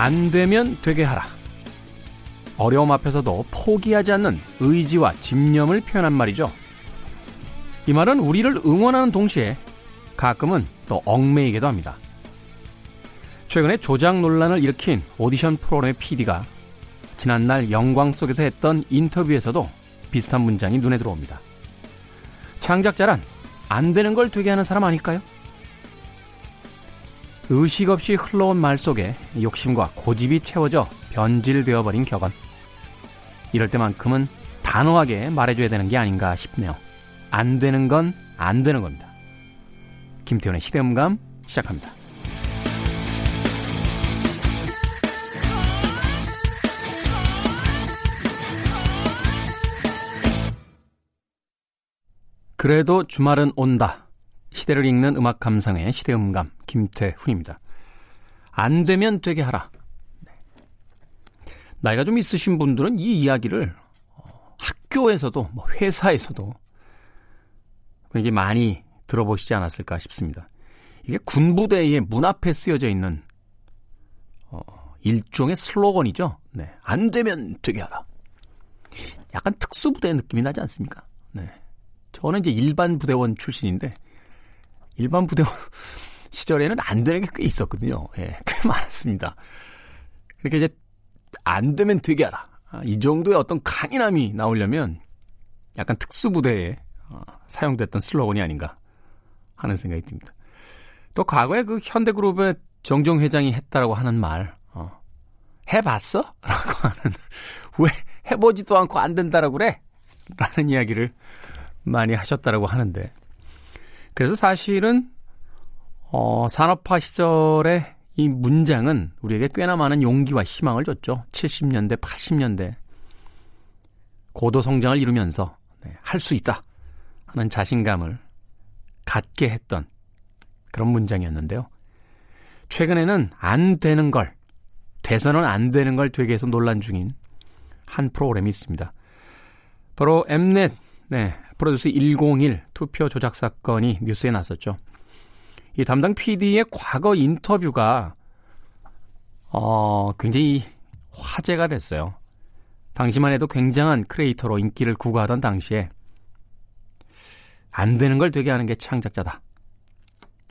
안 되면 되게 하라. 어려움 앞에서도 포기하지 않는 의지와 집념을 표현한 말이죠. 이 말은 우리를 응원하는 동시에 가끔은 또 얽매이기도 합니다. 최근에 조작 논란을 일으킨 오디션 프로그램의 PD가 지난날 영광 속에서 했던 인터뷰에서도 비슷한 문장이 눈에 들어옵니다. 창작자란 안 되는 걸 되게 하는 사람 아닐까요? 의식 없이 흘러온 말 속에 욕심과 고집이 채워져 변질되어 버린 격언. 이럴 때만큼은 단호하게 말해줘야 되는 게 아닌가 싶네요. 안 되는 건 안 되는 겁니다. 김태훈의 시대음감 시작합니다. 그래도 주말은 온다. 시대를 읽는 음악 감상의 시대음감 김태훈입니다. 안 되면 되게 하라. 네. 나이가 좀 있으신 분들은 이 이야기를 어, 학교에서도 뭐 회사에서도 굉장히 많이 들어보시지 않았을까 싶습니다. 이게 군부대의 문 앞에 쓰여져 있는 어, 일종의 슬로건이죠. 네. 안 되면 되게 하라. 약간 특수부대 느낌이 나지 않습니까? 네. 저는 이제 일반 부대원 출신인데 일반 부대원 시절에는 안 되는 게 꽤 있었거든요. 예, 꽤 많았습니다. 그렇게 이제 안 되면 되게 하라. 아, 이 정도의 어떤 강인함이 나오려면 약간 특수부대에 어, 사용됐던 슬로건이 아닌가 하는 생각이 듭니다. 또 과거에 그 현대그룹의 정정 회장이 했다라고 하는 말, 어, 해봤어? 라고 하는, 왜 해보지도 않고 안 된다라고 그래? 라는 이야기를 많이 하셨다라고 하는데 그래서 사실은 어, 산업화 시절에 이 문장은 우리에게 꽤나 많은 용기와 희망을 줬죠. 70년대, 80년대 고도 성장을 이루면서 네, 할수 있다 하는 자신감을 갖게 했던 그런 문장이었는데요. 최근에는 안 되는 걸, 돼서는 안 되는 걸 되게 해서 논란 중인 한 프로그램이 있습니다. 바로 엠넷, 네, 프로듀스 101 투표 조작 사건이 뉴스에 났었죠. 이 담당 PD의 과거 인터뷰가 어, 굉장히 화제가 됐어요. 당시만 해도 굉장한 크리에이터로 인기를 구가하던 당시에 안 되는 걸 되게 하는 게 창작자다.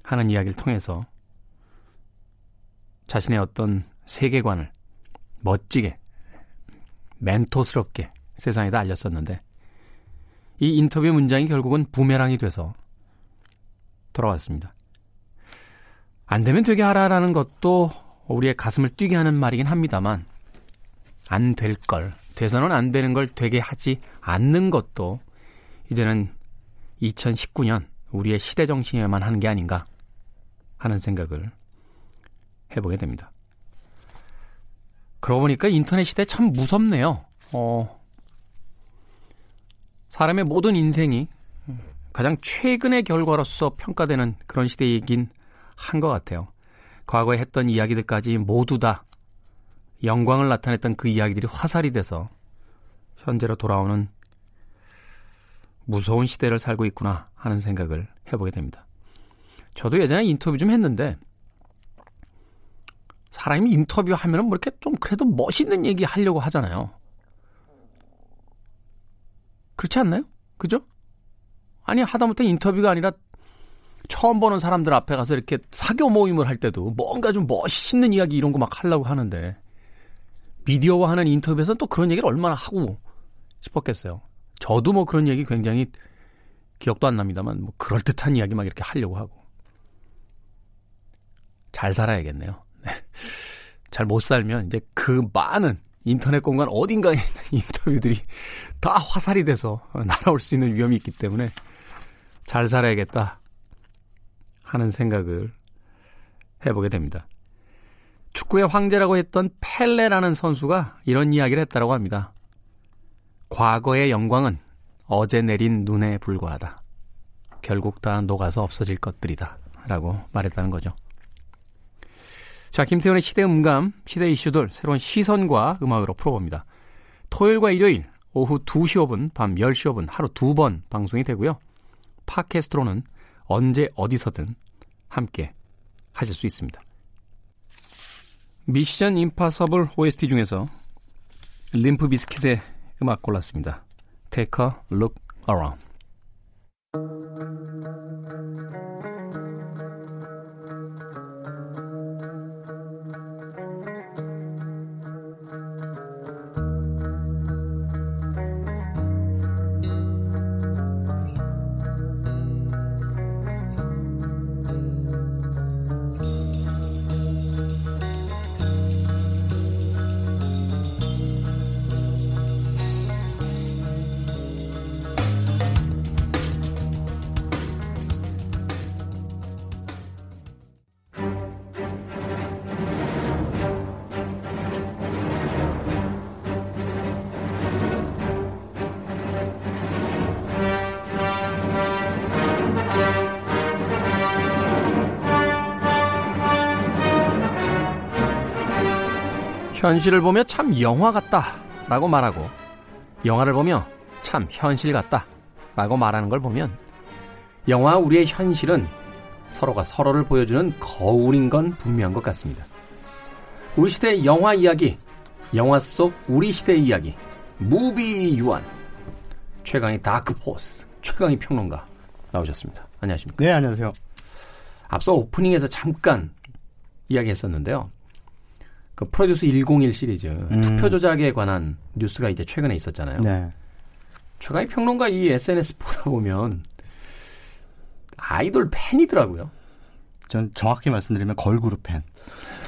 하는 이야기를 통해서 자신의 어떤 세계관을 멋지게 멘토스럽게 세상에다 알렸었는데 이 인터뷰 문장이 결국은 부메랑이 돼서 돌아왔습니다. 안 되면 되게 하라라는 것도 우리의 가슴을 뛰게 하는 말이긴 합니다만 안 될 걸, 돼서는 안 되는 걸 되게 하지 않는 것도 이제는 2019년 우리의 시대 정신에만 하는 게 아닌가 하는 생각을 해보게 됩니다. 그러고 보니까 인터넷 시대 참 무섭네요. 어, 사람의 모든 인생이 가장 최근의 결과로서 평가되는 그런 시대이긴 한 것 같아요. 과거에 했던 이야기들까지 모두 다 영광을 나타냈던 그 이야기들이 화살이 돼서 현재로 돌아오는 무서운 시대를 살고 있구나 하는 생각을 해보게 됩니다. 저도 예전에 인터뷰 좀 했는데 사람이 인터뷰 하면은 뭐 이렇게 좀 그래도 멋있는 얘기 하려고 하잖아요. 그렇지 않나요? 그죠? 아니 하다못해 인터뷰가 아니라 처음 보는 사람들 앞에 가서 이렇게 사교 모임을 할 때도 뭔가 좀 멋있는 이야기 이런 거 막 하려고 하는데 미디어와 하는 인터뷰에서는 또 그런 얘기를 얼마나 하고 싶었겠어요. 저도 뭐 그런 얘기 굉장히 기억도 안 납니다만 뭐 그럴 듯한 이야기 막 이렇게 하려고 하고 잘 살아야겠네요. 네. 잘 못 살면 이제 그 많은 인터넷 공간 어딘가에 있는 인터뷰들이 다 화살이 돼서 날아올 수 있는 위험이 있기 때문에 잘 살아야겠다 하는 생각을 해보게 됩니다. 축구의 황제라고 했던 펠레라는 선수가 이런 이야기를 했다고 합니다. 과거의 영광은 어제 내린 눈에 불과하다. 결국 다 녹아서 없어질 것들이다. 라고 말했다는 거죠. 자, 김태훈의 시대 음감, 시대 이슈들 새로운 시선과 음악으로 풀어봅니다. 토요일과 일요일 오후 2시 5분, 밤 10시 5분 하루 두 번 방송이 되고요. 팟캐스트로는 언제 어디서든 함께 하실 수 있습니다. 미션 임파서블 OST 중에서 림프 비스킷의 음악 골랐습니다. Take a look around. 현실을 보며 참 영화 같다 라고 말하고 영화를 보며 참 현실 같다 라고 말하는 걸 보면 영화 우리의 현실은 서로가 서로를 보여주는 거울인 건 분명한 것 같습니다. 우리 시대의 영화 이야기, 영화 속 우리 시대의 이야기, 무비유환 최강의 dark force, 최광희 평론가 나오셨습니다. 안녕하십니까? 네, 안녕하세요. 앞서 오프닝에서 잠깐 이야기했었는데요. 그 프로듀스 101 시리즈 음. 투표 조작에 관한 뉴스가 이제 최근에 있었잖아요. 네. 최강의 평론가 이 SNS 보다 보면 아이돌 팬이더라고요. 전 정확히 말씀드리면 걸그룹 팬.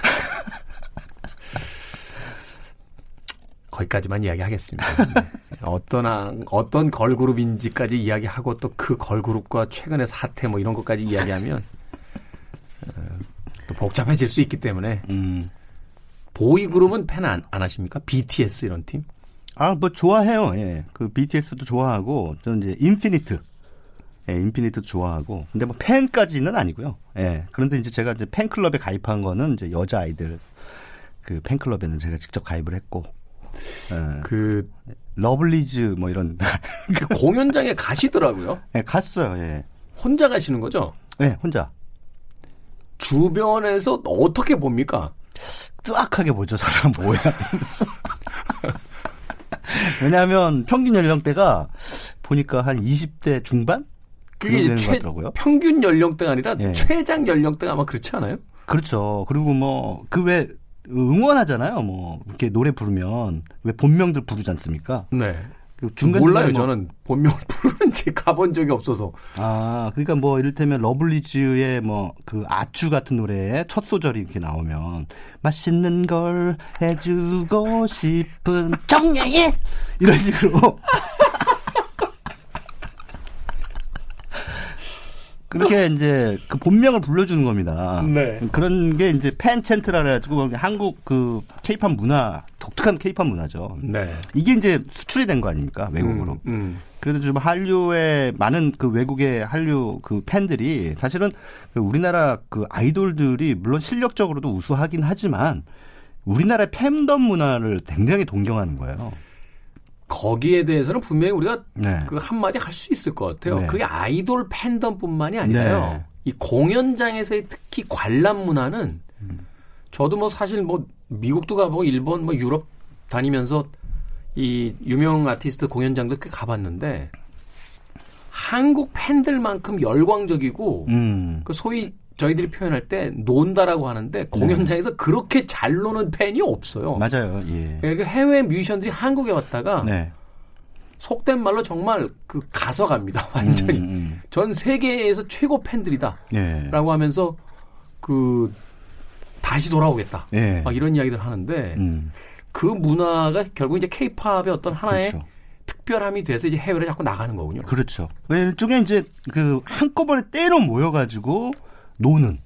거기까지만 이야기하겠습니다. 네. 어떤 어떤 걸그룹인지까지 이야기하고 또 그 걸그룹과 최근의 사태 뭐 이런 것까지 이야기하면 어, 또 복잡해질 수 있기 때문에 음. 보이 그룹은 팬 안 안 하십니까? BTS 이런 팀? 아, 뭐 좋아해요. 예. 그 BTS도 좋아하고 저는 이제 인피니트. 예, 인피니트도 좋아하고. 근데 뭐 팬까지는 아니고요. 예. 그런데 이제 제가 이제 팬클럽에 가입한 거는 이제 여자 아이들 그 팬클럽에는 제가 직접 가입을 했고. 예. 그 러블리즈 뭐 이런 그 공연장에 가시더라고요. 예, 갔어요. 예. 혼자 가시는 거죠? 네, 혼자. 주변에서 어떻게 봅니까? 뚜악하게 보죠, 사람 뭐야. 왜냐하면 평균 연령대가 보니까 한 20대 중반? 그게 최, 평균 연령대가 아니라 예. 최장 연령대가 아마 그렇지 않아요? 그렇죠. 그리고 뭐 그 왜 응원하잖아요. 뭐 이렇게 노래 부르면 왜 본명들 부르지 않습니까? 네. 그 중간 몰라요. 뭐, 저는 본명을 부르는지 가본 적이 없어서. 아, 그러니까 뭐 이를테면 러블리즈의 뭐 그 아추 같은 노래에 첫 소절이 이렇게 나오면 맛있는 걸 해주고 싶은 정예예 이런 식으로 그렇게 이제 그 본명을 불러주는 겁니다. 네. 그런 게 이제 팬 챈트라 해가지고 한국 그 케이팝 문화 독특한 케이팝 문화죠. 네. 이게 이제 수출이 된 거 아닙니까 외국으로. 음, 음. 그래도 좀 한류의 많은 그 외국의 한류 그 팬들이 사실은 그 우리나라 그 아이돌들이 물론 실력적으로도 우수하긴 하지만 우리나라의 팬덤 문화를 굉장히 동경하는 거예요. 거기에 대해서는 분명히 우리가 네. 그 한마디 할 수 있을 것 같아요. 네. 그게 아이돌 팬덤뿐만이 아니라요. 네. 이 공연장에서의 특히 관람 문화는 음. 저도 뭐 사실 뭐 미국도 가보고 일본 뭐 유럽 다니면서 이 유명 아티스트 공연장도 꽤 가봤는데 한국 팬들만큼 열광적이고 음. 그 소위 저희들이 표현할 때 논다라고 하는데 공연장에서 네. 그렇게 잘 노는 팬이 없어요. 맞아요. 예. 그러니까 해외 뮤지션들이 한국에 왔다가 네. 속된 말로 정말 그 가서 갑니다. 완전히 음, 음. 음. 전 세계에서 최고 팬들이다라고 네. 하면서 그 다시 돌아오겠다. 네. 막 이런 이야기들 하는데 음. 그 문화가 결국 이제 케이팝의 어떤 하나의 그렇죠. 특별함이 돼서 이제 해외로 자꾸 나가는 거군요. 그렇죠. 일종의 이제 그 한꺼번에 때로 모여가지고 노는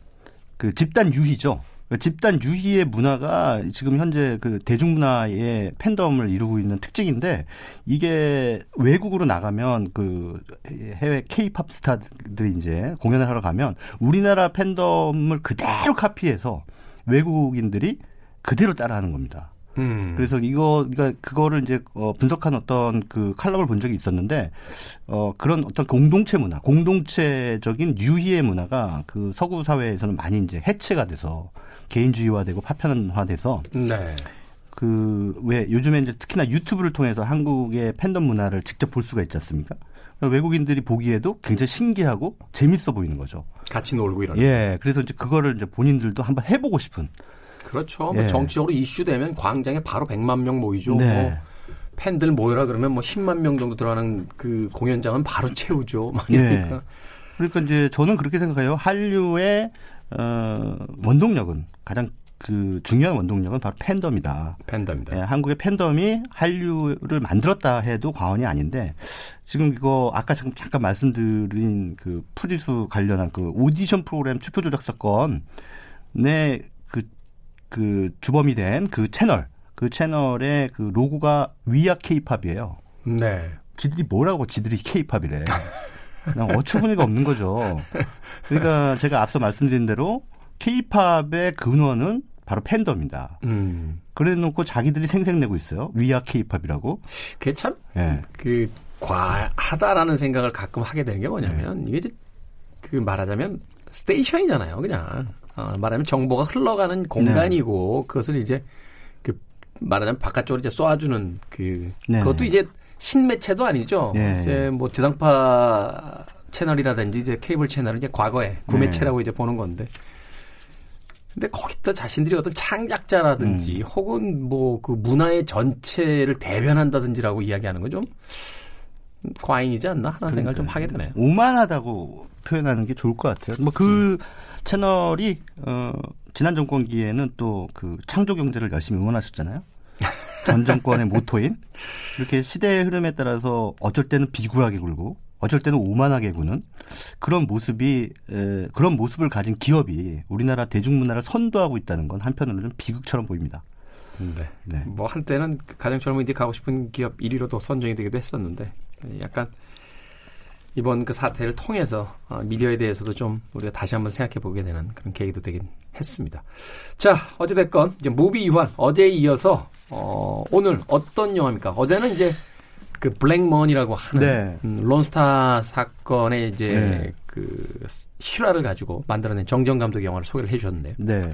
그 집단 유희죠. 그 집단 유희의 문화가 지금 현재 그 대중문화의 팬덤을 이루고 있는 특징인데 이게 외국으로 나가면 그 해외 케이팝 스타들이 이제 공연을 하러 가면 우리나라 팬덤을 그대로 카피해서 외국인들이 그대로 따라하는 겁니다. 음. 그래서 이거 그러니까 그거를 이제 어 분석한 어떤 그 칼럼을 본 적이 있었는데 어 그런 어떤 공동체 문화, 공동체적인 유희의 문화가 그 서구 사회에서는 많이 이제 해체가 돼서 개인주의화되고 파편화돼서 네. 그왜 요즘에 이제 특히나 유튜브를 통해서 한국의 팬덤 문화를 직접 볼 수가 있지 않습니까? 외국인들이 보기에도 굉장히 신기하고 재밌어 보이는 거죠. 같이 놀고 이런. 예, 그래서 이제 그거를 이제 본인들도 한번 해보고 싶은. 그렇죠. 뭐 예. 뭐 정치적으로 이슈되면 광장에 바로 100만 명 모이죠. 네. 뭐 팬들 모여라 그러면 뭐 10만 명 정도 들어가는 그 공연장은 바로 채우죠. 막 예. 이러니까. 예. 그러니까 이제 저는 그렇게 생각해요. 한류의 어, 원동력은 가장 그 중요한 원동력은 바로 팬덤이다. 팬덤이다. 예, 한국의 팬덤이 한류를 만들었다 해도 과언이 아닌데 지금 이거 아까 지금 잠깐 말씀드린 그 프리수 관련한 그 오디션 프로그램 투표 조작 사건의 그, 그 주범이 된 그 채널 그 채널의 그 로고가 위아 케이팝이에요. 네. 지들이 뭐라고 지들이 케이팝이래. 그냥 어처구니가 없는 거죠. 그러니까 제가 앞서 말씀드린 대로 케이팝의 근원은 바로 팬덤이다. 음. 그래 놓고 자기들이 생색내고 있어요. 위아 케이팝이라고. 그게 참, 네. 그, 과하다라는 생각을 가끔 하게 되는 게 뭐냐면, 네. 이게 이제, 그 말하자면, 스테이션이잖아요, 그냥. 어, 말하면 정보가 흘러가는 공간이고, 네. 그것을 이제, 그, 말하자면 바깥쪽으로 이제 쏘아주는 그, 네. 그것도 이제 신매체도 아니죠. 네. 이제 뭐 지상파 채널이라든지 이제 케이블 채널은 이제 과거에 구매체라고 네. 이제 보는 건데, 근데 거기다 자신들이 어떤 창작자라든지 음. 혹은 뭐 그 문화의 전체를 대변한다든지라고 이야기하는 건좀 과잉이지 않나 하는 생각을 좀 하게 되네요. 오만하다고 표현하는 게 좋을 것 같아요. 뭐그 음. 채널이 어 지난 정권기에는 또 그 창조 경제를 열심히 응원하셨잖아요. 전 정권의 모토인 이렇게 시대의 흐름에 따라서 어쩔 때는 비굴하게 굴고 어쩔 때는 오만하게 구는 그런 모습이 에, 그런 모습을 가진 기업이 우리나라 대중문화를 선도하고 있다는 건 한편으로는 비극처럼 보입니다. 네. 네. 뭐 한때는 가장 젊은이들이 가고 싶은 기업 1위로도 선정이 되기도 했었는데 약간 이번 그 사태를 통해서 어, 미디어에 대해서도 좀 우리가 다시 한번 생각해 보게 되는 그런 계기도 되긴 했습니다. 자, 어찌됐건 이제 무비 유한 어제에 이어서 어, 오늘 어떤 영화입니까? 어제는 이제 그 블랙먼이라고 하는 네. 음, 론스타 사건의 이제 네. 그 실화를 가지고 만들어낸 정정 감독 의 영화를 소개를 해주셨는데요. 네.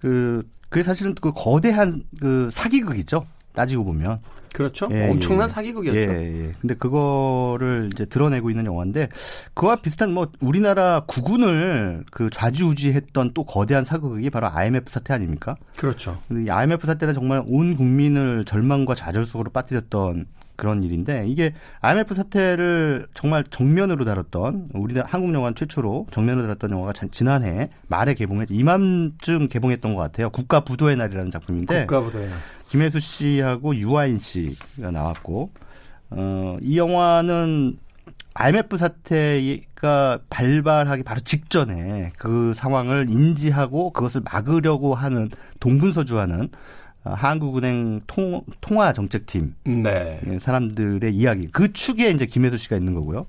그 그게 사실은 그 거대한 그 사기극이죠. 따지고 보면. 그렇죠. 예, 엄청난 예. 사기극이었죠. 예, 예. 근데 그거를 이제 드러내고 있는 영화인데 그와 비슷한 뭐 우리나라 국군을 그 좌지우지했던 또 거대한 사극이 바로 IMF 사태 아닙니까? 그렇죠. 이 IMF 사태는 정말 온 국민을 절망과 좌절 속으로 빠뜨렸던 그런 일인데 이게 IMF 사태를 정말 정면으로 다뤘던 우리 한국 영화 최초로 정면으로 다뤘던 영화가 지난해 말에 개봉했 이맘쯤 개봉했던 것 같아요. 국가 부도의 날이라는 작품인데 국가 부도의 날. 김혜수 씨하고 유아인 씨가 나왔고 어, 이 영화는 IMF 사태가 발발하기 바로 직전에 그 상황을 인지하고 그것을 막으려고 하는 동분서주하는 어, 한국은행 통, 통화 정책팀 네. 예, 사람들의 이야기 그 축에 이제 김혜수 씨가 있는 거고요.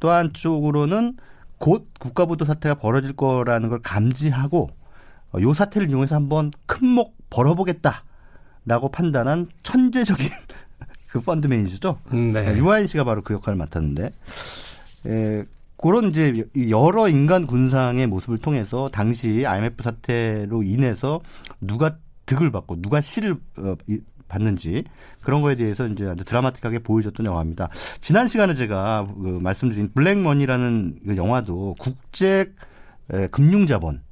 또 한쪽으로는 곧 국가부도 사태가 벌어질 거라는 걸 감지하고 어, 요 사태를 이용해서 한번 큰 목 벌어보겠다 라고 판단한 천재적인 그 펀드 매니저죠. 네. 유아인 씨가 바로 그 역할을 맡았는데 에, 그런 이제 여러 인간 군상의 모습을 통해서 당시 IMF 사태로 인해서 누가 득을 받고 누가 씨를 어, 받는지 그런 거에 대해서 이제 아주 드라마틱하게 보여줬던 영화입니다. 지난 시간에 제가 그 말씀드린 블랙머니라는 그 영화도 국제 에, 금융자본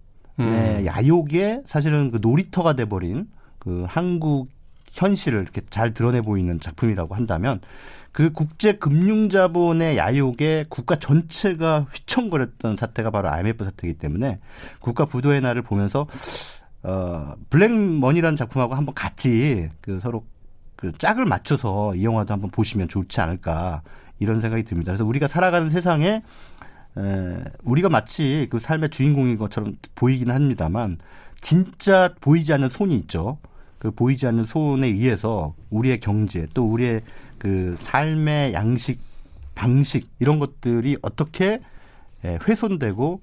음. 네, 야욕의 사실은 그 놀이터가 돼버린 그 한국 현실을 이렇게 잘 드러내 보이는 작품이라고 한다면 그 국제 금융 자본의 야욕에 국가 전체가 휘청거렸던 사태가 바로 IMF 사태이기 때문에 국가 부도의 날을 보면서 어, 블랙머니라는 작품하고 한번 같이 그 서로 그 짝을 맞춰서 이 영화도 한번 보시면 좋지 않을까 이런 생각이 듭니다. 그래서 우리가 살아가는 세상에 에, 우리가 마치 그 삶의 주인공인 것처럼 보이기는 합니다만 진짜 보이지 않는 손이 있죠. 그 보이지 않는 손에 의해서 우리의 경제 또 우리의 그 삶의 양식 방식 이런 것들이 어떻게 훼손되고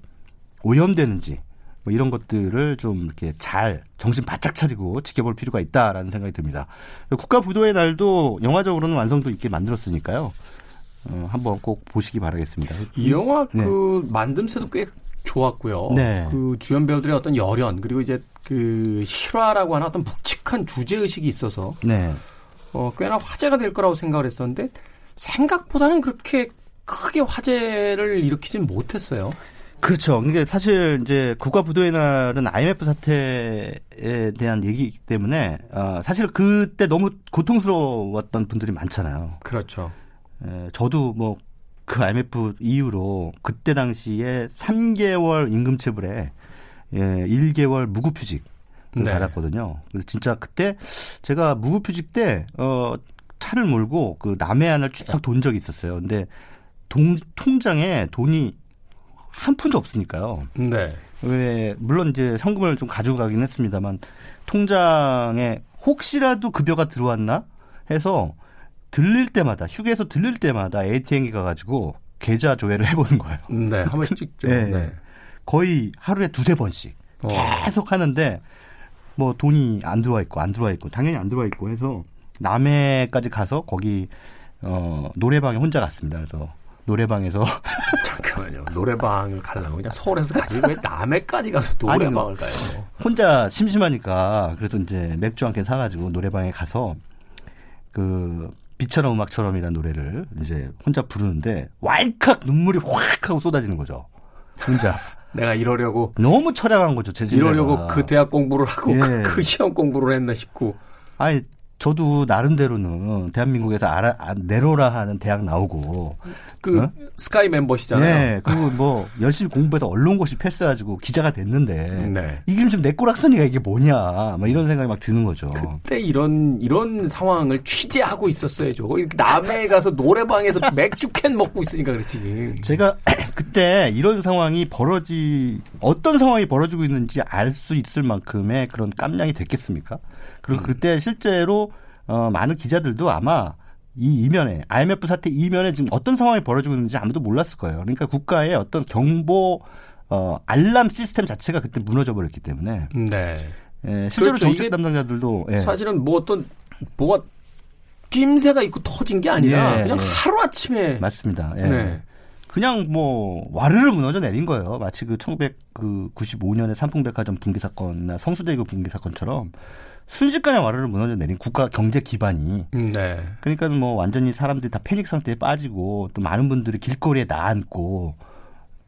오염되는지 뭐 이런 것들을 좀 이렇게 잘 정신 바짝 차리고 지켜볼 필요가 있다라는 생각이 듭니다. 국가 부도의 날도 영화적으로는 완성도 있게 만들었으니까요. 어, 한번 꼭 보시기 바라겠습니다. 이 영화 네. 그 만듦새도 꽤 좋았고요. 네. 그 주연 배우들의 어떤 열연 그리고 이제 그 실화라고 하는 어떤 묵직한 주제 의식이 있어서 네. 어, 꽤나 화제가 될 거라고 생각을 했었는데 생각보다는 그렇게 크게 화제를 일으키진 못했어요. 그렇죠. 그러니까 사실 이제 국가 부도의 날은 IMF 사태에 대한 얘기이기 때문에 어, 사실 그때 너무 고통스러웠던 분들이 많잖아요. 그렇죠. 에, 저도 뭐 그 IMF 이후로 그때 당시에 3개월 임금체불에 예, 1개월 무급휴직 네. 받았거든요. 그래서 진짜 그때 제가 무급휴직 때 어, 차를 몰고 그 남해안을 쭉 돈 적이 있었어요. 근데 동, 통장에 돈이 한 푼도 없으니까요. 네. 왜 물론 이제 현금을 좀 가지고 가긴 했습니다만 통장에 혹시라도 급여가 들어왔나 해서 들릴 때마다 휴게소 들릴 때마다 ATM에 가가지고 계좌 조회를 해보는 거예요. 네, 한 번씩 찍죠. 네. 네. 거의 하루에 두세 번씩 어. 계속 하는데 뭐 돈이 안 들어와 있고 안 들어와 있고 당연히 안 들어와 있고 해서 남해까지 가서 거기 어 노래방에 혼자 갔습니다. 그래서 노래방에서 잠깐만요. 노래방을 가려면 그냥 서울에서 가지 왜 남해까지 가서 노래방을 아니, 가요? 혼자 심심하니까 그래서 이제 맥주 한 캔 사가지고 노래방에 가서 그 비처럼 음악처럼이라는 노래를 이제 혼자 부르는데 왈칵 눈물이 확 하고 쏟아지는 거죠. 혼자. 내가 이러려고 너무 철량한 거죠. 제 이러려고 그 대학 공부를 하고 예. 그, 그 시험 공부를 했나 싶고. 아니 저도 나름대로는 대한민국에서 알아, 아, 내로라 하는 대학 나오고 그 어? 스카이 멤버시잖아요. 네, 그리고 뭐 열심히 공부해서 언론고시 패스해가지고 기자가 됐는데 네. 이게 지금 내 꼬락서니가 이게 뭐냐, 막 이런 생각이 막 드는 거죠. 그때 이런 이런 상황을 취재하고 있었어야죠. 남해에 가서 노래방에서 맥주 캔 먹고 있으니까 그렇지. 제가 그때 이런 상황이 벌어지 어떤 상황이 벌어지고 있는지 알 수 있을 만큼의 그런 깜냥이 됐겠습니까? 그리고 음. 그때 실제로 어, 많은 기자들도 아마 이 이면에 IMF 사태 이면에 지금 어떤 상황이 벌어지고 있는지 아무도 몰랐을 거예요. 그러니까 국가의 어떤 정보 어, 알람 시스템 자체가 그때 무너져 버렸기 때문에. 네. 예, 실제로 그렇죠. 정책 담당자들도 예. 사실은 뭐 어떤 뭐가 낌새가 있고 터진 게 아니라 예, 그냥 예. 하루 아침에 맞습니다. 예. 네. 그냥 뭐 와르르 무너져 내린 거예요. 마치 그 1995년에 삼풍백화점 붕괴 사건이나 성수대교 붕괴 사건처럼 순식간에 와르르 무너져 내린 국가 경제 기반이. 음, 네. 그러니까 뭐 완전히 사람들이 다 패닉 상태에 빠지고 또 많은 분들이 길거리에 나앉고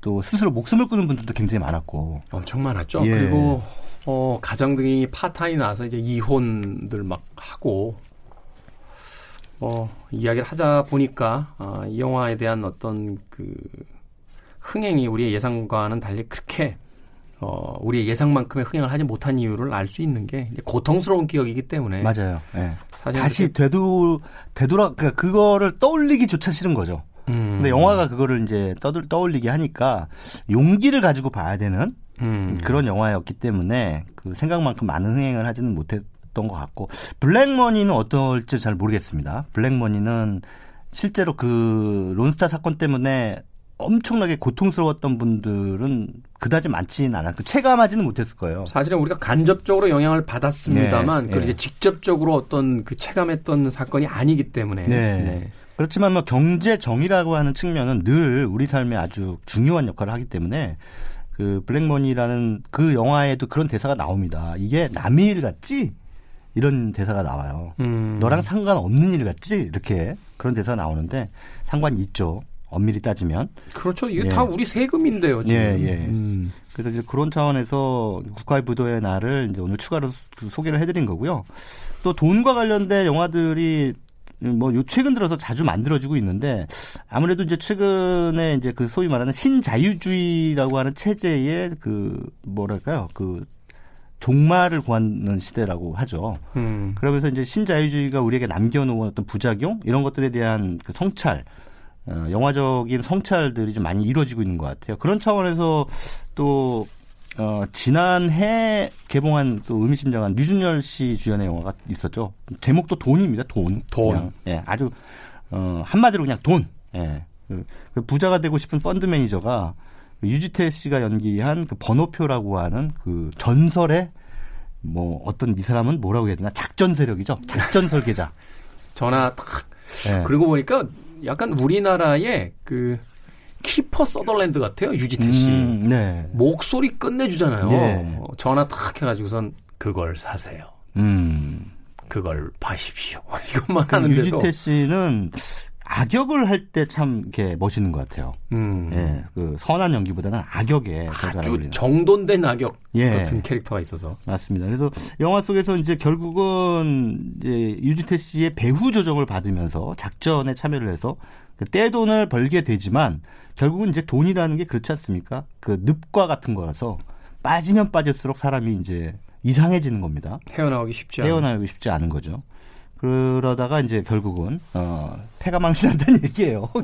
또 스스로 목숨을 끊는 분들도 굉장히 많았고. 엄청 많았죠. 예. 그리고 어, 가정 등이 파탄이 나서 이제 이혼들 막 하고 어, 이야기를 하다 보니까 어, 이 영화에 대한 어떤 그 흥행이 우리의 예상과는 달리 그렇게 어, 우리의 예상만큼의 흥행을 하지 못한 이유를 알 수 있는 게 이제 고통스러운 기억이기 때문에 맞아요. 네. 다시 되돌 되돌아 그러니까 그거를 떠올리기조차 싫은 거죠. 음. 근데 영화가 그거를 이제 떠들, 떠올리게 하니까 용기를 가지고 봐야 되는 음. 그런 영화였기 때문에 그 생각만큼 많은 흥행을 하지는 못했던 것 같고 블랙머니는 어떨지 잘 모르겠습니다. 블랙머니는 실제로 그 론스타 사건 때문에 엄청나게 고통스러웠던 분들은 그다지 많지는 않았고 체감하지는 못했을 거예요. 사실은 우리가 간접적으로 영향을 받았습니다만 네, 네. 이제 직접적으로 어떤 그 체감했던 사건이 아니기 때문에. 네. 네. 그렇지만 뭐 경제 정의라고 하는 측면은 늘 우리 삶에 아주 중요한 역할을 하기 때문에 그 블랙머니라는 그 영화에도 그런 대사가 나옵니다. 이게 남의 일 같지? 이런 대사가 나와요. 음. 너랑 상관없는 일 같지? 이렇게 그런 대사가 나오는데 상관이 있죠. 엄밀히 따지면. 그렇죠. 이게 예. 다 우리 세금인데요. 지금. 예, 예. 음. 그래서 이제 그런 차원에서 국가의 부도의 날을 이제 오늘 추가로 소개를 해드린 거고요. 또 돈과 관련된 영화들이 뭐 요 최근 들어서 자주 만들어지고 있는데 아무래도 이제 최근에 이제 그 소위 말하는 신자유주의라고 하는 체제의 그 뭐랄까요 그 종말을 구하는 시대라고 하죠. 음. 그러면서 이제 신자유주의가 우리에게 남겨놓은 어떤 부작용 이런 것들에 대한 그 성찰 어, 영화적인 성찰들이 좀 많이 이루어지고 있는 것 같아요. 그런 차원에서 또 어, 지난해 개봉한 또 의미심장한 류준열 씨 주연의 영화가 있었죠. 제목도 돈입니다. 돈. 돈. 그냥, 예, 아주 어, 한마디로 그냥 돈. 예. 그, 그 부자가 되고 싶은 펀드 매니저가 유지태 씨가 연기한 그 번호표라고 하는 그 전설의 뭐 어떤 이 사람은 뭐라고 해야 되나 작전 세력이죠. 작전 설계자. 전화 딱. 네. 그리고 보니까 약간 우리나라의 그 키퍼 서덜랜드 같아요. 유지태 씨. 음, 네. 목소리 끝내주잖아요. 네. 전화 탁 해가지고선 그걸 사세요. 음. 그걸 봐십시오. 이것만 하는데도 유지태 씨는 악역을 할 때 참 이렇게 멋있는 것 같아요. 음. 예, 그 선한 연기보다는 악역에 아주 정돈된 악역 예. 같은 캐릭터가 있어서 맞습니다. 그래서 영화 속에서 이제 결국은 이제 유지태 씨의 배후 조정을 받으면서 작전에 참여를 해서 그 떼돈을 벌게 되지만 결국은 이제 돈이라는 게 그렇지 않습니까? 그 늪과 같은 거라서 빠지면 빠질수록 사람이 이제 이상해지는 겁니다. 헤어나오기 쉽지 않은. 헤어나오기 쉽지 않은 거죠. 그러다가 이제 결국은 어, 폐가 망신한다는 얘기예요.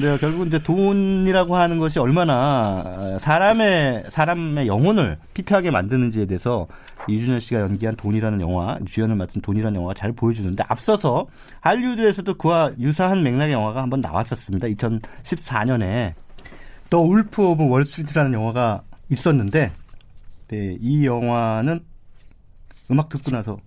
네, 결국 이제 돈이라고 하는 것이 얼마나 사람의 사람의 영혼을 피폐하게 만드는지에 대해서 류준열 씨가 연기한 돈이라는 영화, 주연을 맡은 돈이라는 영화가 잘 보여주는데 앞서서 할리우드에서도 그와 유사한 맥락의 영화가 한번 나왔었습니다. 2014년에 The Wolf of Wall Street라는 영화가 있었는데 네, 이 영화는 음악 듣고 나서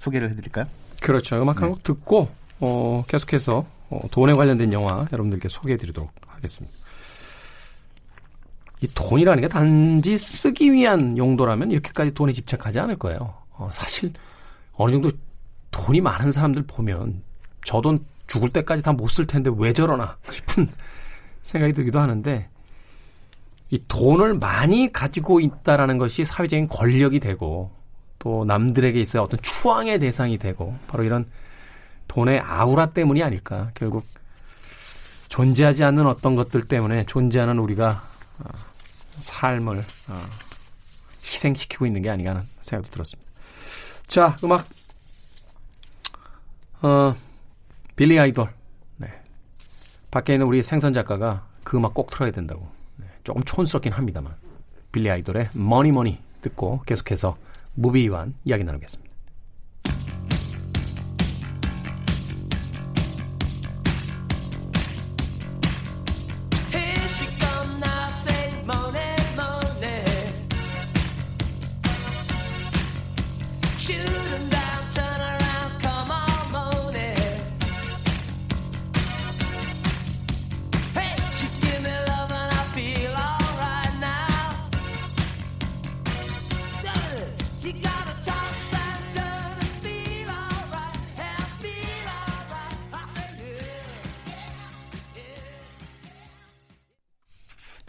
소개를 해드릴까요? 그렇죠. 음악 한곡 네. 듣고 어, 계속해서 어, 돈에 관련된 영화 여러분들께 소개해드리도록 하겠습니다. 이 돈이라는 게 단지 쓰기 위한 용도라면 이렇게까지 돈에 집착하지 않을 거예요. 어, 사실 어느 정도 돈이 많은 사람들 보면 저 돈 죽을 때까지 다 못 쓸 텐데 왜 저러나 싶은 생각이 들기도 하는데 이 돈을 많이 가지고 있다라는 것이 사회적인 권력이 되고 또 남들에게 있어야 어떤 추앙의 대상이 되고 바로 이런 돈의 아우라 때문이 아닐까. 결국 존재하지 않는 어떤 것들 때문에 존재하는 우리가 어, 삶을 어, 희생시키고 있는 게 아닌가 하는 생각도 들었습니다. 자, 음악. 어, 빌리 아이돌. 네. 밖에 있는 우리 생선 작가가 그 음악 꼭 틀어야 된다고. 네. 조금 촌스럽긴 합니다만. 빌리 아이돌의 Mony Mony 듣고 계속해서 무비위한 이야기 나누겠습니다.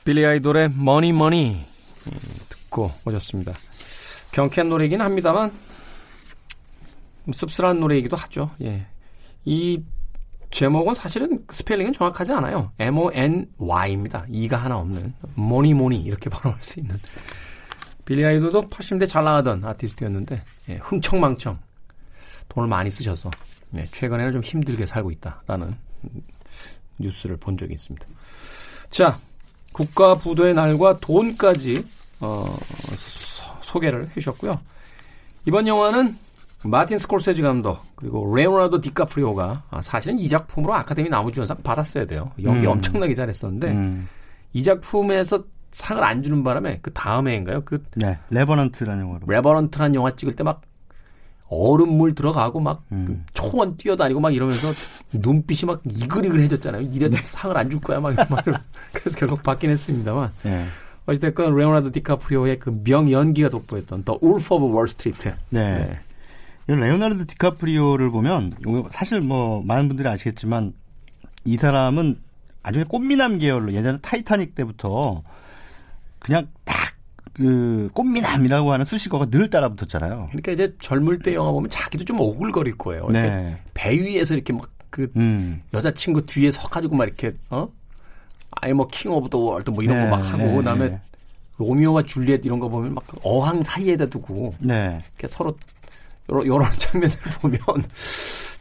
빌리 아이돌의 Mony Mony 듣고 오셨습니다. 경쾌한 노래이긴 합니다만 씁쓸한 노래이기도 하죠. 예. 이 제목은 사실은 스펠링은 정확하지 않아요. M-O-N-Y입니다. E가 하나 없는 Mony Mony 이렇게 발음할 수 있는 빌리 아이돌도 80대 잘 나가던 아티스트였는데 예, 흥청망청 돈을 많이 쓰셔서 예, 최근에는 좀 힘들게 살고 있다라는 뉴스를 본 적이 있습니다. 자, 국가 부도의 날과 돈까지 어, 소, 개를 해주셨고요. 이번 영화는 마틴 스콜세지 감독 그리고 레오나르도 디카프리오가 아, 사실은 이 작품으로 아카데미 남우주연상 받았어야 돼요. 연기 음. 엄청나게 잘했었는데 음. 이 작품에서 상을 안 주는 바람에 그 다음 해인가요? 그 네, Revenant라는 영화로. Revenant라는 영화 찍을 때 막 얼음물 들어가고 막 음. 초원 뛰어다니고 막 이러면서 눈빛이 막 이글이글해졌잖아요. 이래도 네. 상을 안 줄 거야 막, 막 그래서 결국 받긴 했습니다만 네. 어쨌든 레오나르도 디카프리오의 그 명연기가 돋보였던 The Wolf of Wall Street. 네. 네. 레오나르도 디카프리오를 보면 사실 뭐 많은 분들이 아시겠지만 이 사람은 아주 꽃미남 계열로 예전에 타이타닉 때부터 그냥 딱 그 꽃미남이라고 하는 수식어가 늘 따라붙었잖아요. 그러니까 이제 젊을 때 영화 보면 자기도 좀 오글거릴 거예요. 네. 배 위에서 이렇게 막 그 음. 여자친구 뒤에 서가지고 막 이렇게 어 아이 뭐 king of the world 뭐 이런 네. 거 막 하고 네. 그다음에 네. 로미오와 줄리엣 이런 거 보면 막 어항 사이에다 두고 네. 이렇게 서로 요런, 요런 장면을 보면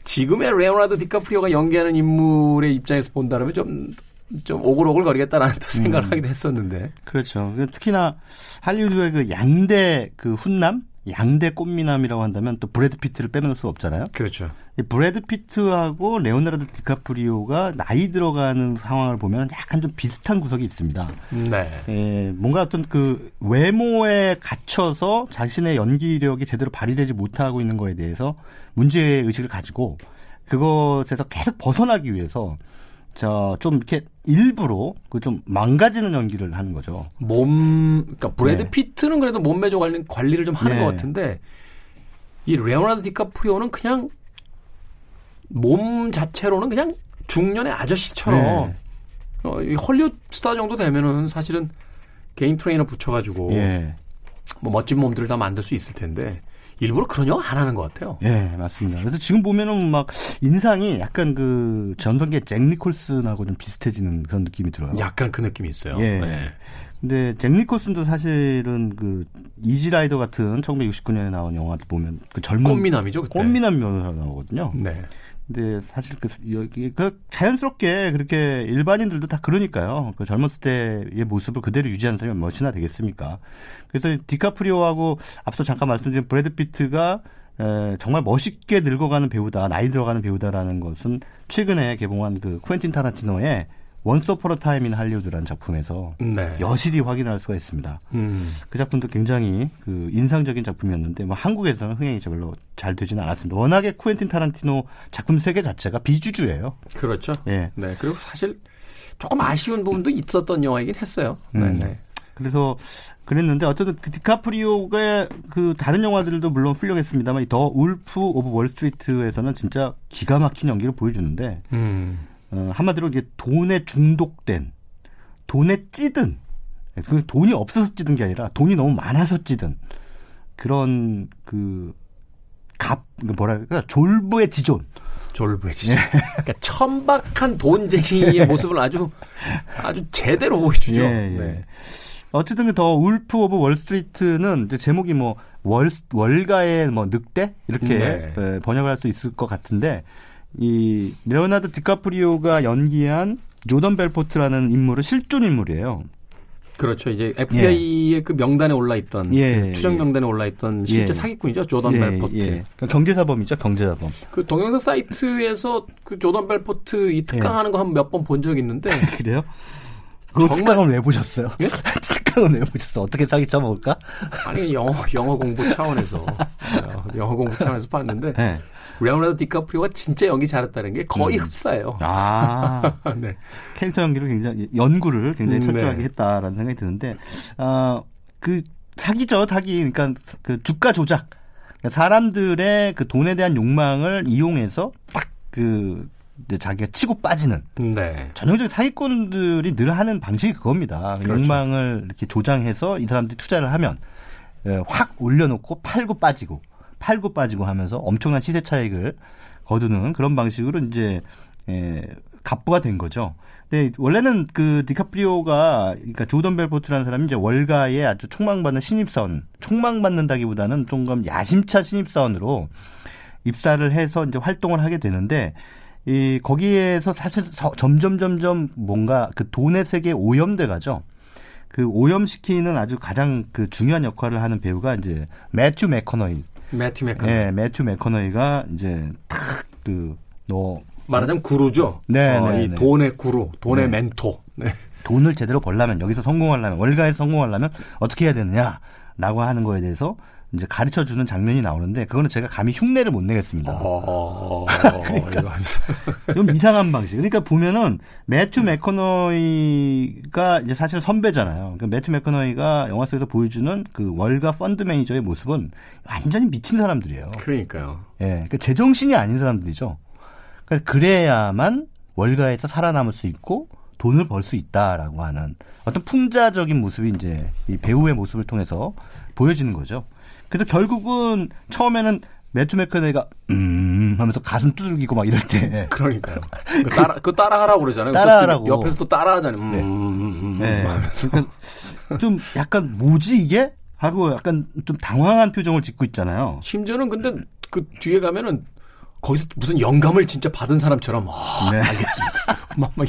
지금의 레오나르도 디카프리오가 연기하는 인물의 입장에서 본다면 좀 좀 오글오글 거리겠다라는 또 생각을 음. 하기도 했었는데. 그렇죠. 특히나 할리우드의 그 양대 그 훈남 양대 꽃미남이라고 한다면 또 브래드 피트를 빼놓을 수 없잖아요. 그렇죠. 이 브래드 피트하고 레오나르도 디카프리오가 나이 들어가는 상황을 보면 약간 좀 비슷한 구석이 있습니다. 네. 예, 뭔가 어떤 그 외모에 갇혀서 자신의 연기력이 제대로 발휘되지 못하고 있는 거에 대해서 문제 의식을 가지고 그것에서 계속 벗어나기 위해서 저 좀 이렇게 일부러 그 좀 망가지는 연기를 하는 거죠. 몸, 그러니까 브래드 네. 피트는 그래도 몸매 좀 관리, 관리를 좀 하는 네. 것 같은데 이 레오나르도 디카프리오는 그냥 몸 자체로는 그냥 중년의 아저씨처럼 네. 어, 이 헐리우드 스타 정도 되면은 사실은 개인 트레이너 붙여가지고 예. 뭐 멋진 몸들을 다 만들 수 있을 텐데 일부러 그런 영화 안 하는 것 같아요. 예, 맞습니다. 그래서 지금 보면은 막 인상이 약간 그 전성기의 잭 니콜슨하고 좀 비슷해지는 그런 느낌이 들어요. 약간 그 느낌이 있어요. 예. 네. 근데 잭 니콜슨도 사실은 그 Easy Rider 같은 1969년에 나온 영화도 보면 그 젊은 꽃미남이죠. 그때. 꽃미남 변호사 나오거든요. 네. 근데 사실 그 여기 그 자연스럽게 그렇게 일반인들도 다 그러니까요. 그 젊었을 때의 모습을 그대로 유지하는 사람이 몇이나 되겠습니까? 그래서 디카프리오하고 앞서 잠깐 말씀드린 브래드 피트가 에, 정말 멋있게 늙어가는 배우다, 나이 들어가는 배우다라는 것은 최근에 개봉한 그 쿠엔틴 타란티노의 Once Upon a Time in Hollywood라는 작품에서 네. 여실히 확인할 수가 있습니다. 음. 그 작품도 굉장히 그 인상적인 작품이었는데 뭐 한국에서는 흥행이 별로 잘 되지는 않았습니다. 워낙에 쿠엔틴 타란티노 작품 세계 자체가 비주류예요. 그렇죠. 예. 네. 그리고 사실 조금 아쉬운 부분도 있었던 영화이긴 했어요. 음. 네. 네. 그래서 그랬는데 어쨌든 그 디카프리오가 그 다른 영화들도 물론 훌륭했습니다만 The Wolf of Wall Street에서는 진짜 기가 막힌 연기를 보여주는데 음. 어, 한마디로 이게 돈에 중독된, 돈에 찌든, 그 돈이 없어서 찌든 게 아니라 돈이 너무 많아서 찌든 그런 그 갑, 그 뭐랄까, 졸부의 지존. 졸부의 지존. 예. 그러니까 천박한 돈쟁이의 모습을 아주, 아주 제대로 보여주죠. 예, 예. 네. 어쨌든 그 The Wolf of Wall Street는 제목이 뭐 월, 월가의 뭐 늑대? 이렇게 네. 예, 번역을 할 수 있을 것 같은데 이 레오나르도 디카프리오가 연기한 조던 벨포트라는 인물은 실존 인물이에요. 그렇죠. 이제 FBI의 예. 그 명단에 올라 있던 예. 그 추적 명단에 올라 있던 실제 예. 사기꾼이죠. 조던 예. 벨포트. 예. 그러니까 경제사범이죠. 경제사범. 그 동영상 사이트에서 그 조던 벨포트 이 특강하는 거 한 몇 번 본 적 있는데 그래요? 그 정말... 특강은 왜 보셨어요? 예? 특강은 왜 보셨어? 어떻게 사기 쳐먹을까? 아니 영어 영어 공부 차원에서 어, 영어 공부 차원에서 봤는데 네. 레오나르도 디카프리오가 진짜 연기 잘했다는 게 거의 음. 흡사해요. 아, 네. 캐릭터 연기를 굉장히 연구를 굉장히 음, 철저하게 네. 했다라는 생각이 드는데, 아그 사기죠, 사기. 그러니까 그 주가 조작. 그러니까 사람들의 그 돈에 대한 욕망을 이용해서 딱그 자기가 치고 빠지는 네. 전형적인 사기꾼들이 늘 하는 방식이 그겁니다. 그렇죠. 욕망을 이렇게 조장해서 이 사람들이 투자를 하면 예, 확 올려놓고 팔고 빠지고 팔고 빠지고 하면서 엄청난 시세 차익을 거두는 그런 방식으로 이제 예, 갑부가 된 거죠. 근데 원래는 그 디카프리오가 그러니까 조던 벨포트라는 사람이 이제 월가에 아주 촉망받는 신입사원, 촉망받는다기보다는 조금 야심차 신입사원으로 입사를 해서 이제 활동을 하게 되는데 이 거기에서 사실 서, 점점 점점 뭔가 그 돈의 세계에 오염돼 가죠. 그 오염시키는 아주 가장 그 중요한 역할을 하는 배우가 이제 매튜 맥커너이 매튜 맥커너이. 네, 매튜 맥커너이가 이제 탁그너 말하자면 구루죠. 네, 어, 네, 이 네. 돈의 구루, 돈의 네. 멘토. 네. 돈을 제대로 벌려면 여기서 성공하려면 월가에서 성공하려면 어떻게 해야 되느냐라고 하는 거에 대해서 이제 가르쳐 주는 장면이 나오는데 그거는 제가 감히 흉내를 못 내겠습니다. 어, 그러니까 좀 이상한 방식. 그러니까 보면은 매튜 맥커너이가 이제 사실 선배잖아요. 그러니까 매튜 맥커너이가 영화 속에서 보여주는 그 월가 펀드 매니저의 모습은 완전히 미친 사람들이에요. 그러니까요. 예, 그러니까 제정신이 아닌 사람들이죠. 그러니까 그래야만 월가에서 살아남을 수 있고 돈을 벌 수 있다라고 하는 어떤 풍자적인 모습이 이제 이 배우의 모습을 통해서 보여지는 거죠. 그래서 결국은 처음에는 매튜 맥커네가 음 하면서 가슴 두들기고 막 이럴 때 그러니까요. 그 따라 그 따라하라고 그러잖아요. 따라하라고 옆에서 또 따라하잖아요. 음, 네. 음, 음, 음 네. 그러니까 좀 약간 뭐지 이게 하고 약간 좀 당황한 표정을 짓고 있잖아요. 심지어는 근데 그 뒤에 가면은 거기서 무슨 영감을 진짜 받은 사람처럼 아, 네. 알겠습니다. 뭐, 뭐,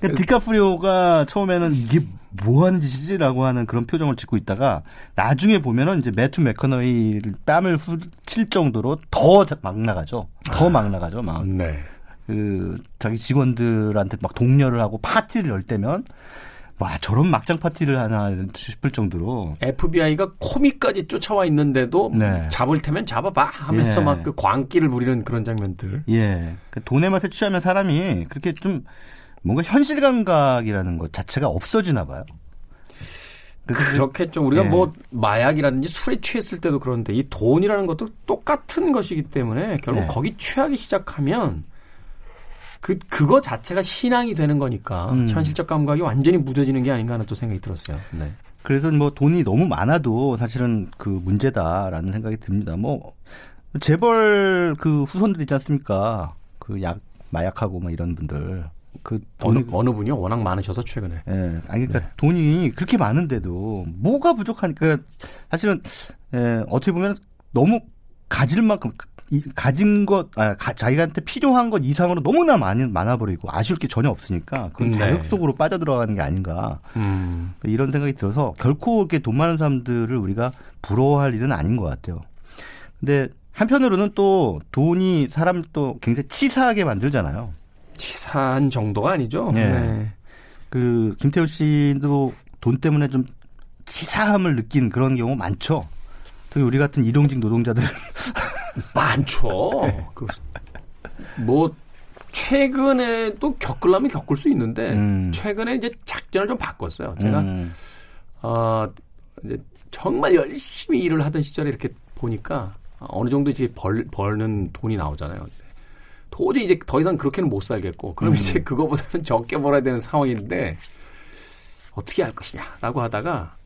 그러니까 디카프리오가 처음에는 이게 뭐 하는 짓이지라고 하는 그런 표정을 짓고 있다가 나중에 보면은 이제 매튜 맥커너이를 뺨을 훔칠 정도로 더 막 나가죠. 더 막 나가죠. 막. 네. 그 자기 직원들한테 막 독려를 하고 파티를 열 때면 와 저런 막장 파티를 하나 싶을 정도로 FBI가 코미까지 쫓아와 있는데도 네. 잡을 테면 잡아봐 하면서 예. 막그 광기를 부리는 그런 장면들. 예. 그 돈의 맛에 취하면 사람이 그렇게 좀 뭔가 현실 감각이라는 것 자체가 없어지나 봐요. 그렇겠죠. 우리가 예. 뭐 마약이라든지 술에 취했을 때도 그런데 이 돈이라는 것도 똑같은 것이기 때문에 결국 예. 거기 취하기 시작하면 그 그거 자체가 신앙이 되는 거니까 음. 현실적 감각이 완전히 무뎌지는 게 아닌가 하는 또 생각이 들었어요. 네. 그래서 뭐 돈이 너무 많아도 사실은 그 문제다라는 생각이 듭니다. 뭐 재벌 그 후손들 있지 않습니까? 그 약 마약하고 뭐 이런 분들 그 어느 어느 분이요? 워낙 많으셔서 최근에. 예. 아니 그러니까 네. 돈이 그렇게 많은데도 뭐가 부족하니까 사실은 예, 어떻게 보면 너무 가질 만큼 가진 것, 아, 가, 자기한테 필요한 것 이상으로 너무나 많이 많아버리고 아쉬울 게 전혀 없으니까 그런 네. 자극 속으로 빠져들어가는 게 아닌가 음. 이런 생각이 들어서 결코 이렇게 돈 많은 사람들을 우리가 부러워할 일은 아닌 것 같아요. 근데 한편으로는 또 돈이 사람을 또 굉장히 치사하게 만들잖아요. 치사한 정도가 아니죠. 네. 네. 그 김태우 씨도 돈 때문에 좀 치사함을 느낀 그런 경우 많죠. 특히 우리 같은 일용직 노동자들 많죠. 네. 그, 뭐 최근에 또 겪으려면 겪을 수 있는데 음. 최근에 이제 작전을 좀 바꿨어요. 제가 음. 어 이제 정말 열심히 일을 하던 시절에 이렇게 보니까 어느 정도 이제 벌 벌는 돈이 나오잖아요. 도저히 이제 더 이상 그렇게는 못 살겠고 그럼 음. 이제 그거보다는 적게 벌어야 되는 상황인데 어떻게 할 것이냐라고 하다가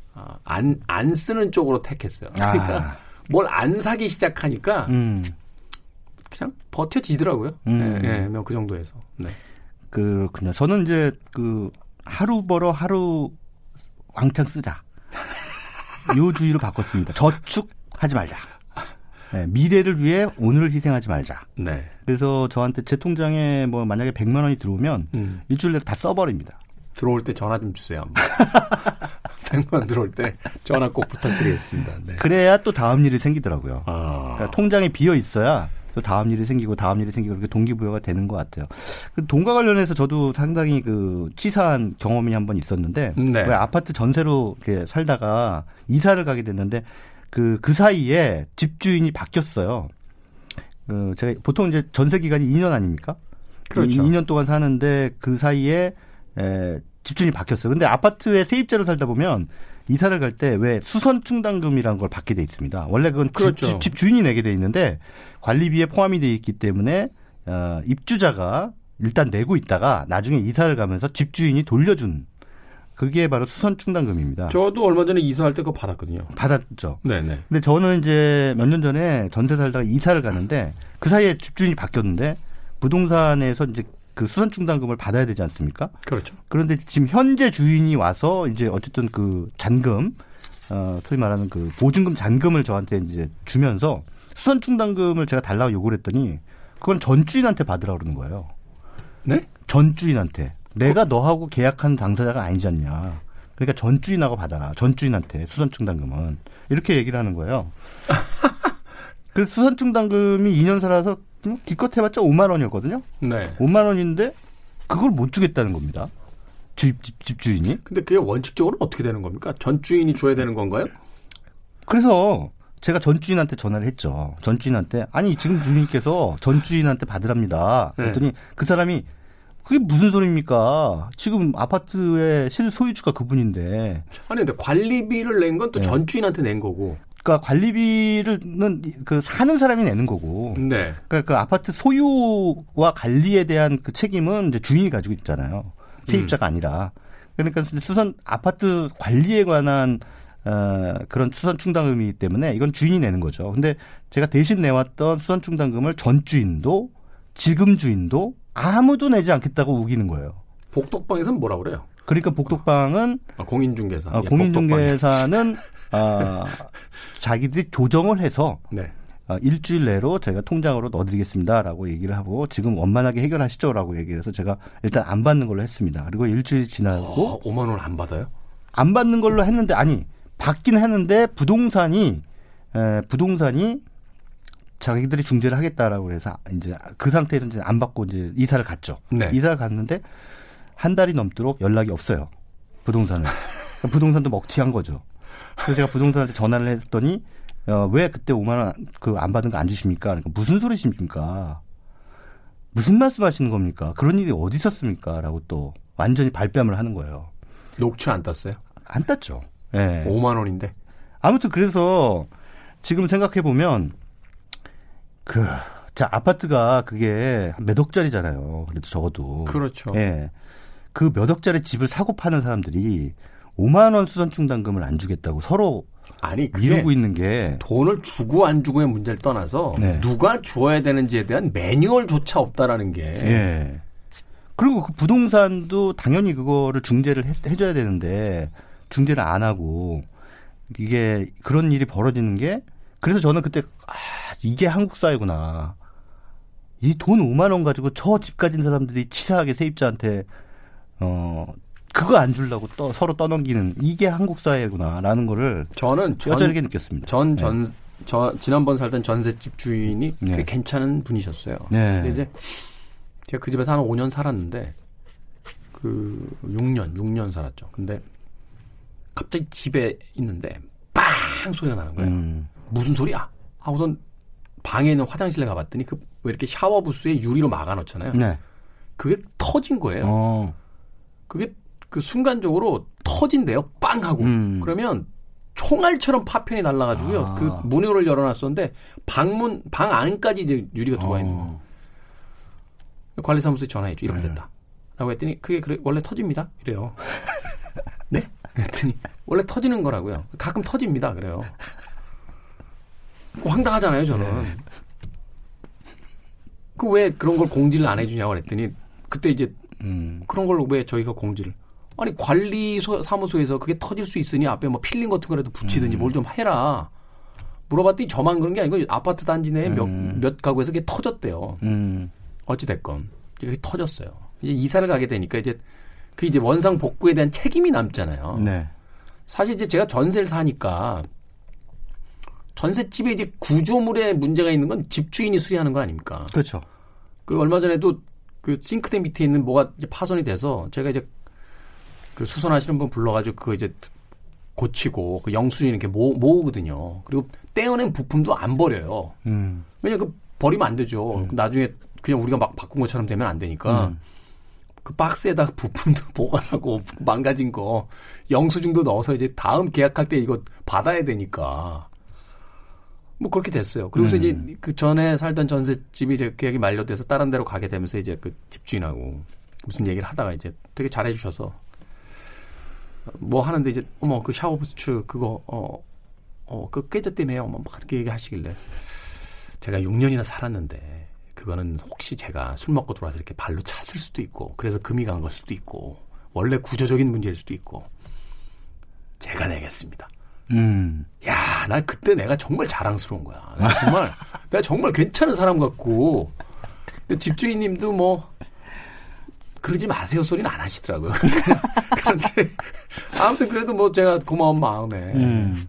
안안 어, 안 쓰는 쪽으로 택했어요. 그러니까 아. 뭘 안 사기 시작하니까 음. 그냥 버텨지더라고요. 음. 예, 예, 뭐그 정도에서. 네. 그렇군요. 저는 이제 그 하루 벌어 하루 왕창 쓰자. 요 주의로 바꿨습니다. 저축하지 말자. 네, 미래를 위해 오늘을 희생하지 말자. 네. 그래서 저한테 제 통장에 뭐 만약에 100만 원이 들어오면 음. 일주일 내로 다 써버립니다. 들어올 때 전화 좀 주세요. 100만 들어올 때 전화 꼭 부탁드리겠습니다. 네. 그래야 또 다음 일이 생기더라고요. 아. 그러니까 통장에 비어 있어야 또 다음 일이 생기고 다음 일이 생기고 그렇게 동기부여가 되는 것 같아요. 그 돈과 관련해서 저도 상당히 그 치사한 경험이 한 번 있었는데 네. 왜 아파트 전세로 이렇게 살다가 이사를 가게 됐는데 그, 그 사이에 집주인이 바뀌었어요. 그 제가 보통 이제 전세 기간이 2년 아닙니까? 그렇죠. 2년 동안 사는데 그 사이에 에, 집주인이 바뀌었어요. 근데 아파트에 세입자로 살다 보면 이사를 갈 때 왜 수선 충당금이라는 걸 받게 돼 있습니다. 원래 그건 그렇죠. 집, 집, 주인이 내게 돼 있는데 관리비에 포함이 돼 있기 때문에 어, 입주자가 일단 내고 있다가 나중에 이사를 가면서 집주인이 돌려준 그게 바로 수선 충당금입니다. 저도 얼마 전에 이사할 때 그거 받았거든요. 받았죠. 네네. 근데 저는 이제 몇 년 전에 전세 살다가 이사를 가는데 그 사이에 집주인이 바뀌었는데 부동산에서 이제 그 수선 충당금을 받아야 되지 않습니까? 그렇죠. 그런데 지금 현재 주인이 와서 이제 어쨌든 그 잔금 어 소위 말하는 그 보증금 잔금을 저한테 이제 주면서 수선 충당금을 제가 달라고 요구를 했더니 그건 전 주인한테 받으라고 그러는 거예요. 네? 전 주인한테. 내가 너하고 계약한 당사자가 아니지 않냐. 그러니까 전 주인하고 받아라. 전 주인한테 수선 충당금은 이렇게 얘기를 하는 거예요. 그래서 수선 충당금이 2년 살아서 기껏 해봤자 5만 원이었거든요. 네. 5만 원인데 그걸 못 주겠다는 겁니다. 집, 집, 집주인이. 근데 그게 원칙적으로 어떻게 되는 겁니까? 전 주인이 줘야 되는 건가요? 그래서 제가 전 주인한테 전화를 했죠. 전 주인한테 아니 지금 주인께서 전 주인한테 받으랍니다. 네. 그랬더니 네. 그 사람이 그게 무슨 소리입니까? 지금 아파트의 실 소유주가 그분인데. 아니 근데 관리비를 낸 건 또전 네. 주인한테 낸 거고. 그러니까 관리비는 그 사는 사람이 내는 거고. 네. 그러니까 그 아파트 소유와 관리에 대한 그 책임은 이제 주인이 가지고 있잖아요. 세입자가 음. 아니라. 그러니까 수선 아파트 관리에 관한 어, 그런 수선 충당금이기 때문에 이건 주인이 내는 거죠. 근데 제가 대신 내왔던 수선 충당금을 전 주인도 지금 주인도 아무도 내지 않겠다고 우기는 거예요. 복덕방에서는 뭐라 그래요? 그러니까 복덕방은 아, 공인중개사. 아, 공인중개사는 아, 자기들이 조정을 해서 네. 어, 일주일 내로 저희가 통장으로 넣어드리겠습니다라고 얘기를 하고 지금 원만하게 해결하시죠라고 얘기를 해서 제가 일단 안 받는 걸로 했습니다. 그리고 일주일 지나고 어, 5만 원을 안 받아요? 안 받는 걸로 했는데 아니 받긴 했는데 부동산이 에, 부동산이 자기들이 중재를 하겠다라고 해서 이제 그 상태에서 이제 안 받고 이제 이사를 갔죠. 네. 이사를 갔는데 한 달이 넘도록 연락이 없어요. 부동산을. 부동산도 먹튀한 거죠. 그래서 제가 부동산한테 전화를 했더니 어, 왜 그때 5만 원 그 안 받은 거 안 주십니까? 그러니까 무슨 소리십니까? 무슨 말씀하시는 겁니까? 그런 일이 어디 있었습니까? 라고 또 완전히 발뺌을 하는 거예요. 녹취 안 땄어요? 안 땄죠. 예. 네. 5만 원인데. 아무튼 그래서 지금 생각해 보면 그, 자, 아파트가 그게 몇 억짜리잖아요. 그래도 적어도. 그렇죠. 예. 그 몇 억짜리 집을 사고 파는 사람들이 5만 원 수선 충당금을 안 주겠다고 서로 아니 이러고 있는 게 돈을 주고 안 주고의 문제를 떠나서 네. 누가 주어야 되는지에 대한 매뉴얼조차 없다라는 게 예. 그리고 그 부동산도 당연히 그거를 중재를 해, 해줘야 되는데 중재를 안 하고 이게 그런 일이 벌어지는 게 그래서 저는 그때 아, 이게 한국 사회구나. 이 돈 5만 원 가지고 저 집 가진 사람들이 치사하게 세입자한테 어 그거 안 주려고 또 서로 떠넘기는 이게 한국 사회구나라는 거를 저는 뼈저리게 느꼈습니다. 전전 네. 저 지난번 살던 전셋집 주인이 네. 꽤 괜찮은 분이셨어요. 네. 근데 이제 제가 그 집에서 한 5년 살았는데 그 6년 6년 살았죠. 근데 갑자기 집에 있는데 빵 소리가 나는 거예요. 음. 무슨 소리야? 하고선 방에 있는 화장실에 가봤더니 그 왜 이렇게 샤워 부스에 유리로 막아 놓잖아요. 네. 그게 터진 거예요. 어. 그게 그 순간적으로 터진대요. 빵 하고. 음. 그러면 총알처럼 파편이 날라가지고요. 아. 그 문을 열어놨었는데 방문 방 안까지 이제 유리가 들어와 있는 거예요. 어. 관리사무소에 전화했죠. 이렇게 네. 됐다. 라고 했더니 그게 그래, 원래 터집니다. 이래요. 네? 그랬더니 원래 터지는 거라고요. 가끔 터집니다. 그래요. 황당하잖아요, 저는. 네. 그 왜 그런 걸 공지를 안 해주냐고 그랬더니 그때 이제 음. 그런 걸 왜 저희가 공지를 아니 관리 사무소에서 그게 터질 수 있으니 앞에 뭐 필링 같은 거라도 붙이든지 음. 뭘좀 해라. 물어봤더니 저만 그런 게 아니고 아파트 단지 내에 몇몇 음. 몇 가구에서 그게 터졌대요. 음. 어찌 됐건 그게 터졌어요. 이제 이사를 가게 되니까 이제 그 이제 원상 복구에 대한 책임이 남잖아요. 네. 사실 이제 제가 전세를 사니까 전셋집에 이제 구조물에 문제가 있는 건 집주인이 수리하는 거 아닙니까? 그렇죠. 그 얼마 전에도 그 싱크대 밑에 있는 뭐가 이제 파손이 돼서 제가 이제 그 수선하시는 분 불러가지고 그거 이제 고치고 그 영수증 이렇게 모, 모으거든요. 그리고 떼어낸 부품도 안 버려요. 음. 왜냐 그 버리면 안 되죠. 음. 나중에 그냥 우리가 막 바꾼 것처럼 되면 안 되니까. 음. 그 박스에다 부품도 보관하고 망가진 거 영수증도 넣어서 이제 다음 계약할 때 이거 받아야 되니까 뭐 그렇게 됐어요. 그리고서 음. 이제 그 전에 살던 전셋집이 이제 계약이 만료돼서 다른 데로 가게 되면서 이제 그 집주인하고 무슨 얘기를 하다가 이제 되게 잘해 주셔서 뭐 하는데 이제 어머 그 샤워 부츠 그거 어어그 깨졌다며요. 어머 막 그렇게 얘기하시길래 제가 6년이나 살았는데 그거는 혹시 제가 술 먹고 들어와서 이렇게 발로 찼을 수도 있고 그래서 금이 간 걸 수도 있고 원래 구조적인 문제일 수도 있고 제가 내겠습니다. 음. 야, 나 그때 내가 정말 자랑스러운 거야. 내가 정말, 내가 정말 괜찮은 사람 같고. 근데 집주인님도 뭐, 그러지 마세요 소리는 안 하시더라고요. 그런데, 아무튼 그래도 뭐 제가 고마운 마음에. 음.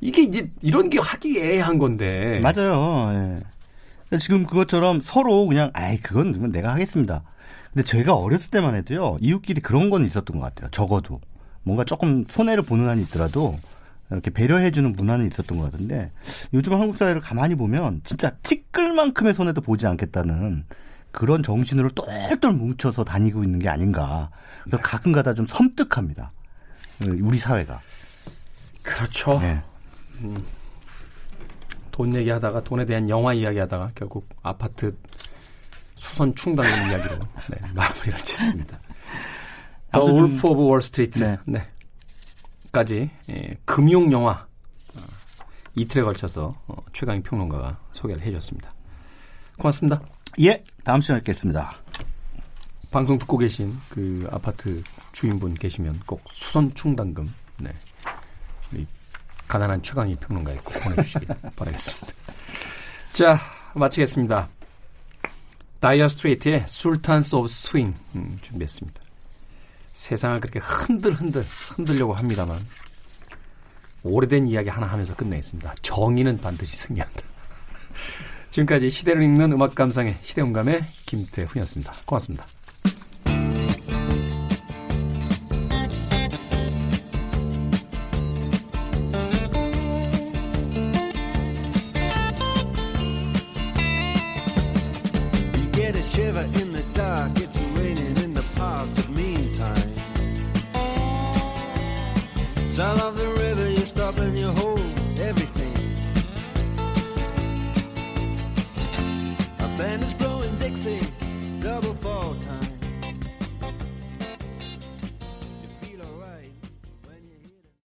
이게 이제 이런 게 하기 애한 건데. 맞아요. 예. 지금 그것처럼 서로 그냥, 아이, 그건 내가 하겠습니다. 근데 제가 어렸을 때만 해도요, 이웃끼리 그런 건 있었던 것 같아요. 적어도. 뭔가 조금 손해를 보는 한이 있더라도 이렇게 배려해주는 문화는 있었던 것 같은데 요즘 한국 사회를 가만히 보면 진짜 티끌만큼의 손해도 보지 않겠다는 그런 정신으로 똘똘 뭉쳐서 다니고 있는 게 아닌가. 그래서 네. 가끔가다 좀 섬뜩합니다. 우리 사회가. 그렇죠. 네. 음, 돈 얘기하다가 돈에 대한 영화 이야기하다가 결국 아파트 수선 충당금 이야기로 네, 마무리를 짓습니다. The Wolf of Wall Street. 네. 네. 까지 예, 금융 영화 어, 이틀에 걸쳐서 어, 최강희 평론가가 소개를 해주셨습니다. 고맙습니다. 예, 다음 시간에 뵙겠습니다. 방송 듣고 계신 그 아파트 주인분 계시면 꼭 수선 충당금 네. 가난한 최강희 평론가에 꼭 보내주시길 바라겠습니다. 자, 마치겠습니다. Dire Straits의 Sultans of Swing 음, 준비했습니다. 세상을 그렇게 흔들흔들 흔들려고 합니다만 오래된 이야기 하나 하면서 끝내겠습니다. 정의는 반드시 승리한다. 지금까지 시대를 읽는 음악 감상의 시대음감의 김태훈이었습니다. 고맙습니다.